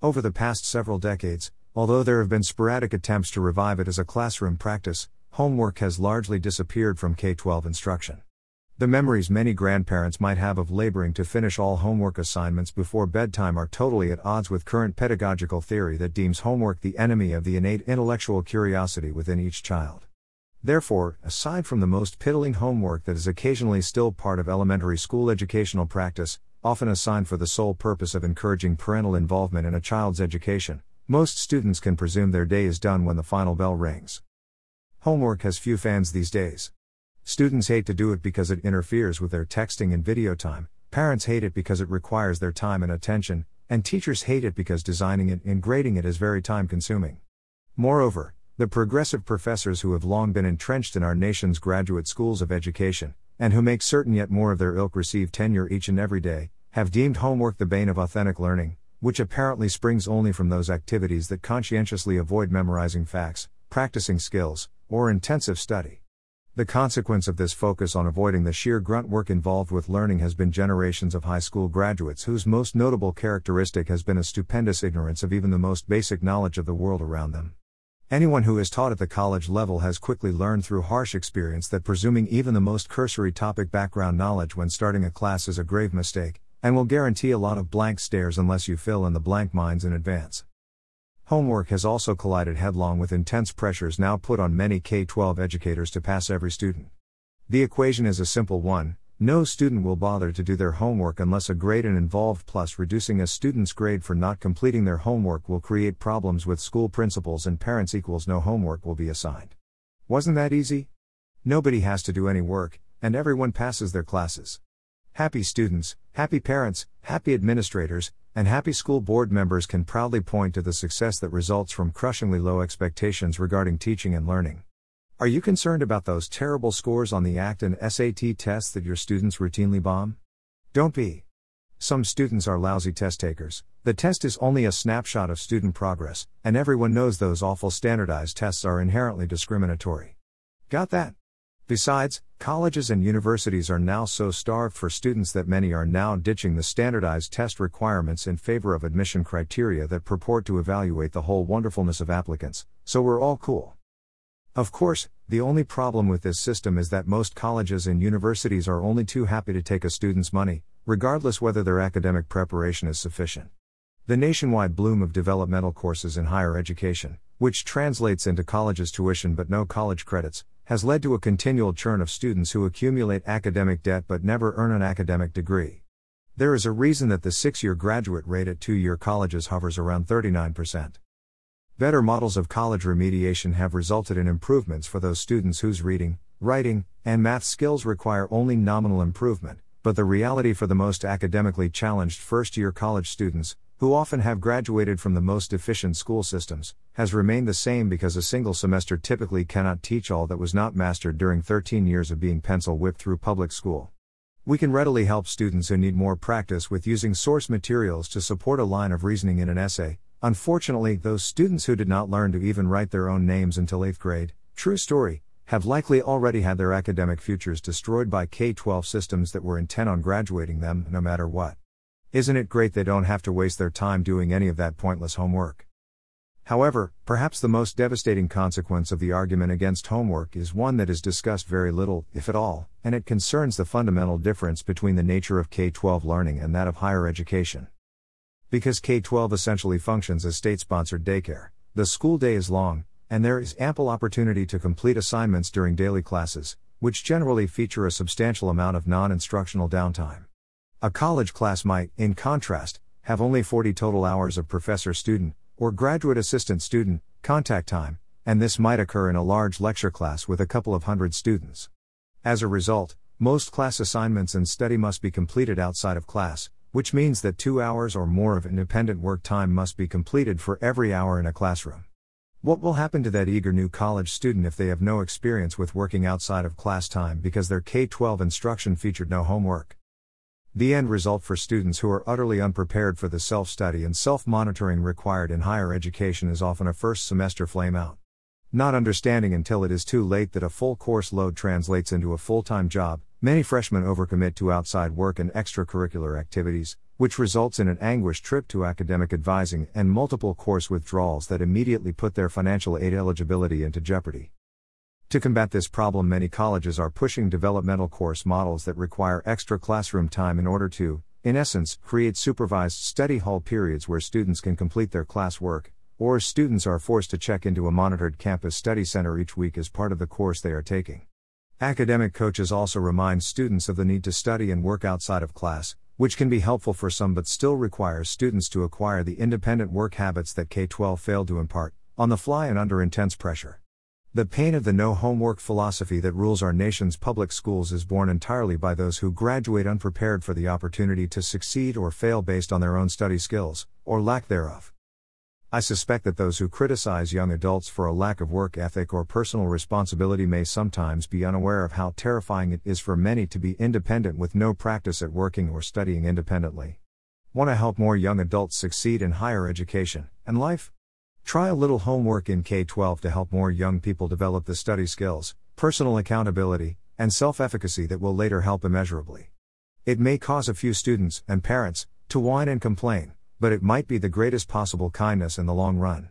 Over the past several decades, although there have been sporadic attempts to revive it as a classroom practice, homework has largely disappeared from K 12 instruction. The memories many grandparents might have of laboring to finish all homework assignments before bedtime are totally at odds with current pedagogical theory that deems homework the enemy of the innate intellectual curiosity within each child. Therefore, aside from the most piddling homework that is occasionally still part of elementary school educational practice, often assigned for the sole purpose of encouraging parental involvement in a child's education, most students can presume their day is done when the final bell rings. Homework has few fans these days. Students hate to do it because it interferes with their texting and video time, parents hate it because it requires their time and attention, and teachers hate it because designing it and grading it is very time consuming. Moreover, the progressive professors who have long been entrenched in our nation's graduate schools of education, and who make certain yet more of their ilk receive tenure each and every day, have deemed homework the bane of authentic learning, which apparently springs only from those activities that conscientiously avoid memorizing facts, practicing skills, or intensive study. The consequence of this focus on avoiding the sheer grunt work involved with learning has been generations of high school graduates whose most notable characteristic has been a stupendous ignorance of even the most basic knowledge of the world around them. Anyone who is taught at the college level has quickly learned through harsh experience that presuming even the most cursory topic background knowledge when starting a class is a grave mistake, and will guarantee a lot of blank stares unless you fill in the blank minds in advance. Homework has also collided headlong with intense pressures now put on many K 12 educators to pass every student. The equation is a simple one no student will bother to do their homework unless a grade and involved, plus, reducing a student's grade for not completing their homework will create problems with school principals and parents, equals no homework will be assigned. Wasn't that easy? Nobody has to do any work, and everyone passes their classes. Happy students, happy parents, happy administrators, and happy school board members can proudly point to the success that results from crushingly low expectations regarding teaching and learning. Are you concerned about those terrible scores on the ACT and SAT tests that your students routinely bomb? Don't be. Some students are lousy test takers. The test is only a snapshot of student progress, and everyone knows those awful standardized tests are inherently discriminatory. Got that? Besides, colleges and universities are now so starved for students that many are now ditching the standardized test requirements in favor of admission criteria that purport to evaluate the whole wonderfulness of applicants, so we're all cool. Of course, the only problem with this system is that most colleges and universities are only too happy to take a student's money, regardless whether their academic preparation is sufficient. The nationwide bloom of developmental courses in higher education, which translates into college's tuition but no college credits, has led to a continual churn of students who accumulate academic debt but never earn an academic degree. There is a reason that the six year graduate rate at two year colleges hovers around 39%. Better models of college remediation have resulted in improvements for those students whose reading, writing, and math skills require only nominal improvement, but the reality for the most academically challenged first year college students, who often have graduated from the most efficient school systems, has remained the same because a single semester typically cannot teach all that was not mastered during 13 years of being pencil whipped through public school. We can readily help students who need more practice with using source materials to support a line of reasoning in an essay. Unfortunately, those students who did not learn to even write their own names until 8th grade, true story, have likely already had their academic futures destroyed by K 12 systems that were intent on graduating them, no matter what. Isn't it great they don't have to waste their time doing any of that pointless homework? However, perhaps the most devastating consequence of the argument against homework is one that is discussed very little, if at all, and it concerns the fundamental difference between the nature of K 12 learning and that of higher education. Because K 12 essentially functions as state sponsored daycare, the school day is long, and there is ample opportunity to complete assignments during daily classes, which generally feature a substantial amount of non instructional downtime. A college class might, in contrast, have only 40 total hours of professor student, or graduate assistant student, contact time, and this might occur in a large lecture class with a couple of hundred students. As a result, most class assignments and study must be completed outside of class, which means that two hours or more of independent work time must be completed for every hour in a classroom. What will happen to that eager new college student if they have no experience with working outside of class time because their K 12 instruction featured no homework? The end result for students who are utterly unprepared for the self study and self monitoring required in higher education is often a first semester flame out. Not understanding until it is too late that a full course load translates into a full time job, many freshmen overcommit to outside work and extracurricular activities, which results in an anguished trip to academic advising and multiple course withdrawals that immediately put their financial aid eligibility into jeopardy. To combat this problem, many colleges are pushing developmental course models that require extra classroom time in order to, in essence, create supervised study hall periods where students can complete their classwork, or students are forced to check into a monitored campus study center each week as part of the course they are taking. Academic coaches also remind students of the need to study and work outside of class, which can be helpful for some but still requires students to acquire the independent work habits that K 12 failed to impart, on the fly and under intense pressure. The pain of the no homework philosophy that rules our nation's public schools is borne entirely by those who graduate unprepared for the opportunity to succeed or fail based on their own study skills, or lack thereof. I suspect that those who criticize young adults for a lack of work ethic or personal responsibility may sometimes be unaware of how terrifying it is for many to be independent with no practice at working or studying independently. Want to help more young adults succeed in higher education and life? Try a little homework in K 12 to help more young people develop the study skills, personal accountability, and self efficacy that will later help immeasurably. It may cause a few students and parents to whine and complain but it might be the greatest possible kindness in the long run.